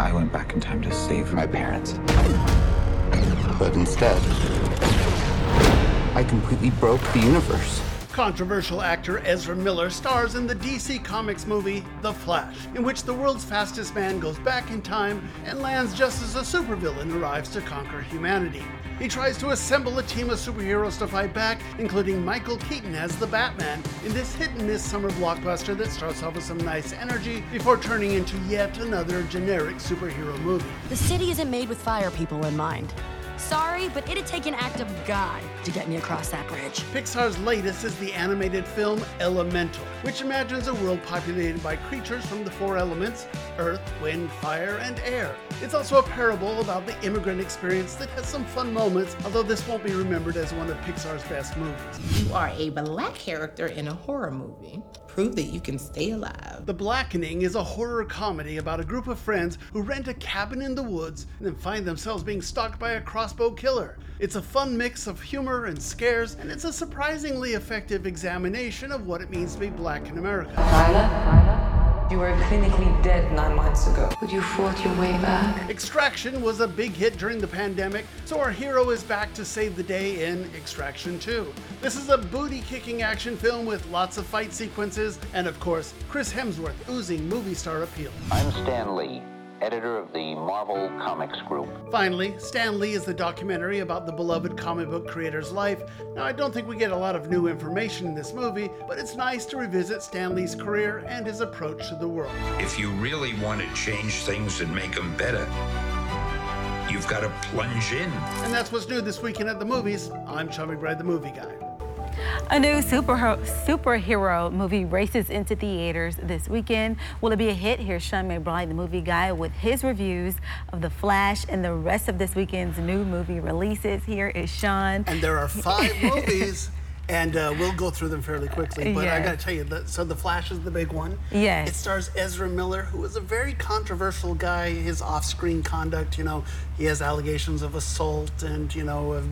I went back in time to save my parents. But instead, I completely broke the universe. Controversial actor Ezra Miller stars in the DC Comics movie The Flash, in which the world's fastest man goes back in time and lands just as a supervillain arrives to conquer humanity. He tries to assemble a team of superheroes to fight back, including Michael Keaton as the Batman, in this hit and miss summer blockbuster that starts off with some nice energy before turning into yet another generic superhero movie. The city isn't made with fire people in mind. Sorry, but it'd take an act of God to get me across that bridge. Pixar's latest is the animated film Elemental, which imagines a world populated by creatures from the four elements earth, wind, fire, and air. It's also a parable about the immigrant experience that has some fun moments, although this won't be remembered as one of Pixar's best movies. You are a black character in a horror movie. Prove that you can stay alive. The Blackening is a horror comedy about a group of friends who rent a cabin in the woods and then find themselves being stalked by a crossbow killer. It's a fun mix of humor and scares, and it's a surprisingly effective examination of what it means to be black in America. You were clinically dead nine months ago. But you fought your way back. Extraction was a big hit during the pandemic, so our hero is back to save the day in Extraction 2. This is a booty kicking action film with lots of fight sequences, and of course, Chris Hemsworth oozing movie star appeal. I'm Stan Lee, editor of the Marvel Comics Group. Finally, Stan Lee is the documentary about the beloved comic book creator's life. Now, I don't think we get a lot of new information in this movie, but it's nice to revisit Stan Lee's career and his approach to the world. If you really want to change things and make them better, you've got to plunge in. And that's what's new this weekend at the movies. I'm Sean McBride, the movie guy. A new superhero, superhero movie races into theaters this weekend. Will it be a hit? Here's Sean McBride, the movie guy, with his reviews of The Flash and the rest of this weekend's new movie releases. Here is Sean. And there are five movies. And uh, we'll go through them fairly quickly. But I got to tell you, that, so The Flash is the big one. Yes. It stars Ezra Miller, who is a very controversial guy. His off-screen conduct, you know, he has allegations of assault and, you know, of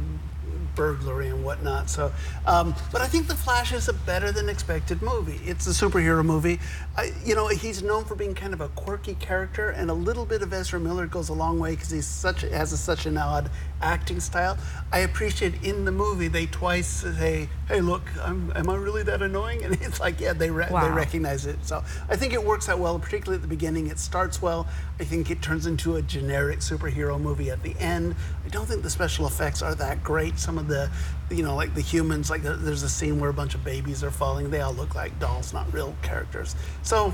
burglary and whatnot. So, um, but I think The Flash is a better than expected movie. It's a superhero movie. I, you know, he's known for being kind of a quirky character, and a little bit of Ezra Miller goes a long way because he's such has a, such an odd acting style. I appreciate in the movie they twice say, "Hey, look, I'm, am I really that annoying?" And it's like, yeah, they re- they recognize it. So I think it works out well, particularly at the beginning. It starts well. I think it turns into a generic superhero movie at the end. I don't think the special effects are that great. Some of the, you know, like the humans, like there's a scene where a bunch of babies are falling. They all look like dolls, not real characters. So,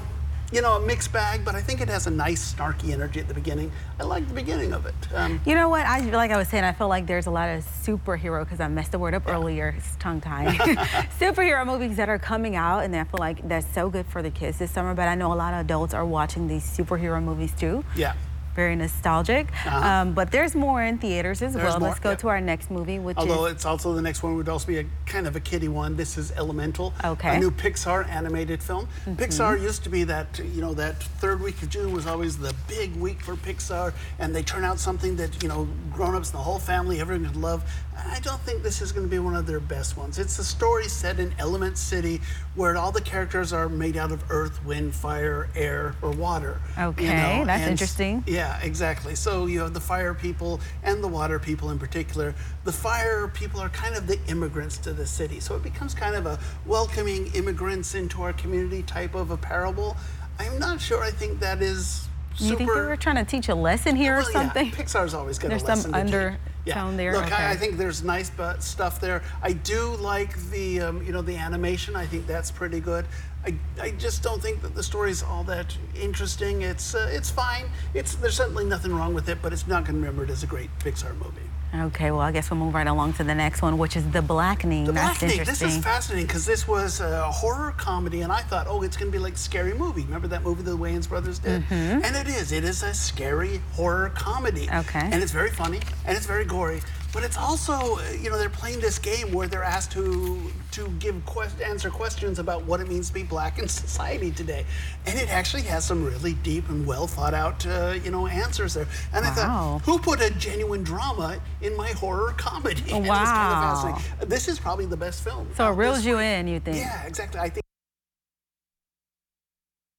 you know, a mixed bag, but I think it has a nice snarky energy at the beginning. I like the beginning of it. Um, You know what? I like I was saying, I feel like there's a lot of superhero because I messed the word up earlier. It's tongue tied. superhero movies that are coming out, and I feel like that's so good for the kids this summer. But I know a lot of adults are watching these superhero movies too. yeah. Very nostalgic. Uh-huh. Um, but there's more in theaters as There's well. more, Let's go yeah. to our next movie, which Although is it's also the next one would also be a kind of a kiddie one. This is Elemental, Okay. A new Pixar animated film. Pixar used to be that you know that third week of June was always the big week for Pixar, and they turn out something that you know grown-ups and the whole family everyone could love. I don't think this is going to be one of their best ones. It's a story set in Element City, where all the characters are made out of earth, wind, fire, air, or water. you Okay, know, that's and interesting. yeah, exactly. So you have the fire people and the water people in particular. The fire people are kind of the immigrants to the city. So it becomes kind of a welcoming immigrants into our community type of a parable. I'm not sure I think that is super. you think they were trying to teach a lesson here or Well, yeah, something? Pixar's always got There's a some lesson teach. undertone there, Look, I, I think there's nice stuff there. I do like the, um, you know, the animation. I think that's pretty good. I, I just don't think that the story's all that interesting. It's uh, it's fine. It's there's certainly nothing wrong with it, but it's not going to be remembered as a great Pixar movie. Okay, well, I guess we'll move right along to the next one, which is The Blackening. The That's Blackening. This interesting. is fascinating because this was a horror comedy, and I thought, oh, it's going to be like Scary Movie. Remember that movie the Wayans brothers did? And it is. It is a scary horror comedy. Mm-hmm. Okay. And it's very funny, and it's very gory. But it's also, uh, you know, they're playing this game where they're asked to to give quest- answer questions about what it means to be black in society today, and it actually has some really deep and well thought out, uh, you know, answers there. And I thought, who put a genuine drama in my horror comedy? It was kind of Wow. fascinating. This is probably the best film. so it reels you in, you think? Yeah, exactly. I think.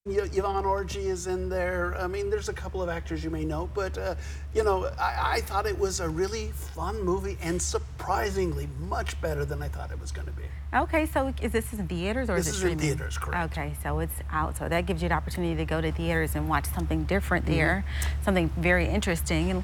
Yvonne Orji is in there. I mean, there's a couple of actors you may know, but uh, you know, I, I thought it was a really fun movie and surprisingly much better than I thought it was going to be. Okay, so is this in theaters or This is it is in theaters, correct. Okay, so it's out. So that gives you the opportunity to go to theaters and watch something different there, something very interesting. And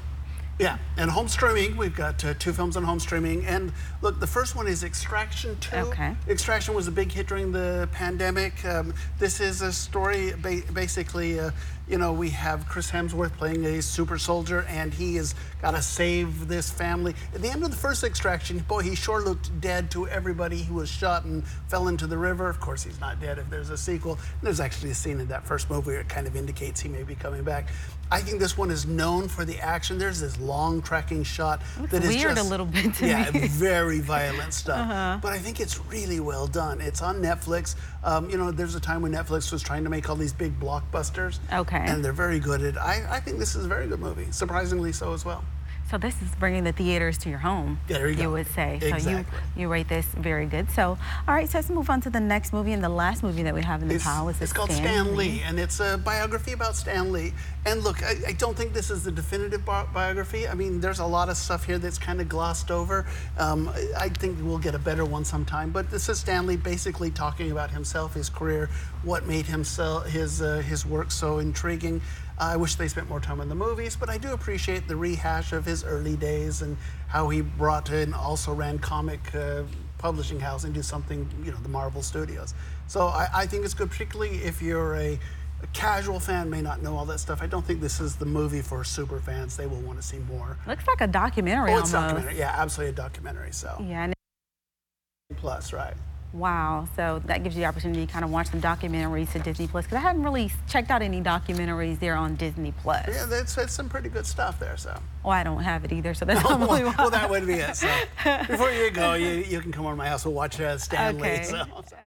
Yeah, and home streaming, we've got uh, two films on home streaming. And look, the first one is Extraction 2. Okay. Extraction was a big hit during the pandemic. Um, this is a story, ba- basically, uh, you know, we have Chris Hemsworth playing a super soldier, and he has got to save this family. At the end of the first Extraction, boy, he sure looked dead to everybody. He was shot and fell into the river. Of course, he's not dead if there's a sequel. And there's actually a scene in that first movie where it kind of indicates he may be coming back. I think this one is known for the action. There's this long tracking shot Looks that is weird a little bit to yeah, me. Uh-huh. very violent stuff. But I think it's really well done. It's on Netflix. Um, you know, there's a time when Netflix was trying to make all these big blockbusters. Okay. And they're very good at. I, I think this is a very good movie. Surprisingly so as well. So this is bringing the theaters to your home. There you go. would say. So you you rate this very good. So all right, so let's move on to the next movie and the last movie that we have in the It's, pile is it's called Stan Lee, and it's a biography about Stan Lee. And look, I, I don't think this is the definitive bi- biography. I mean, there's a lot of stuff here that's kind of glossed over. Um, I I think we'll get a better one sometime. But this is Stan Lee basically talking about himself, his career, what made himself his uh, his work so intriguing. I wish they spent more time in the movies, but I do appreciate the rehash of his early days and how he brought in also ran comic uh, publishing house and do something, you know, the Marvel Studios. So I, I think it's good, particularly if you're a, a casual fan, may not know all that stuff. I don't think this is the movie for super fans. They will want to see more. Looks like a documentary Oh, it's almost. documentary. Yeah, absolutely a documentary. So Yeah. and- plus, right? Wow. So that gives you the opportunity to kind of watch some documentaries to Disney Plus because I haven't really checked out any documentaries there on Disney Plus. Yeah, that's, that's some pretty good stuff there. So. Oh, I don't have it either, so that's probably why. well, that would be it. So before you go, you, you can come over to my house. We'll watch uh, Stan Lee. Okay. So.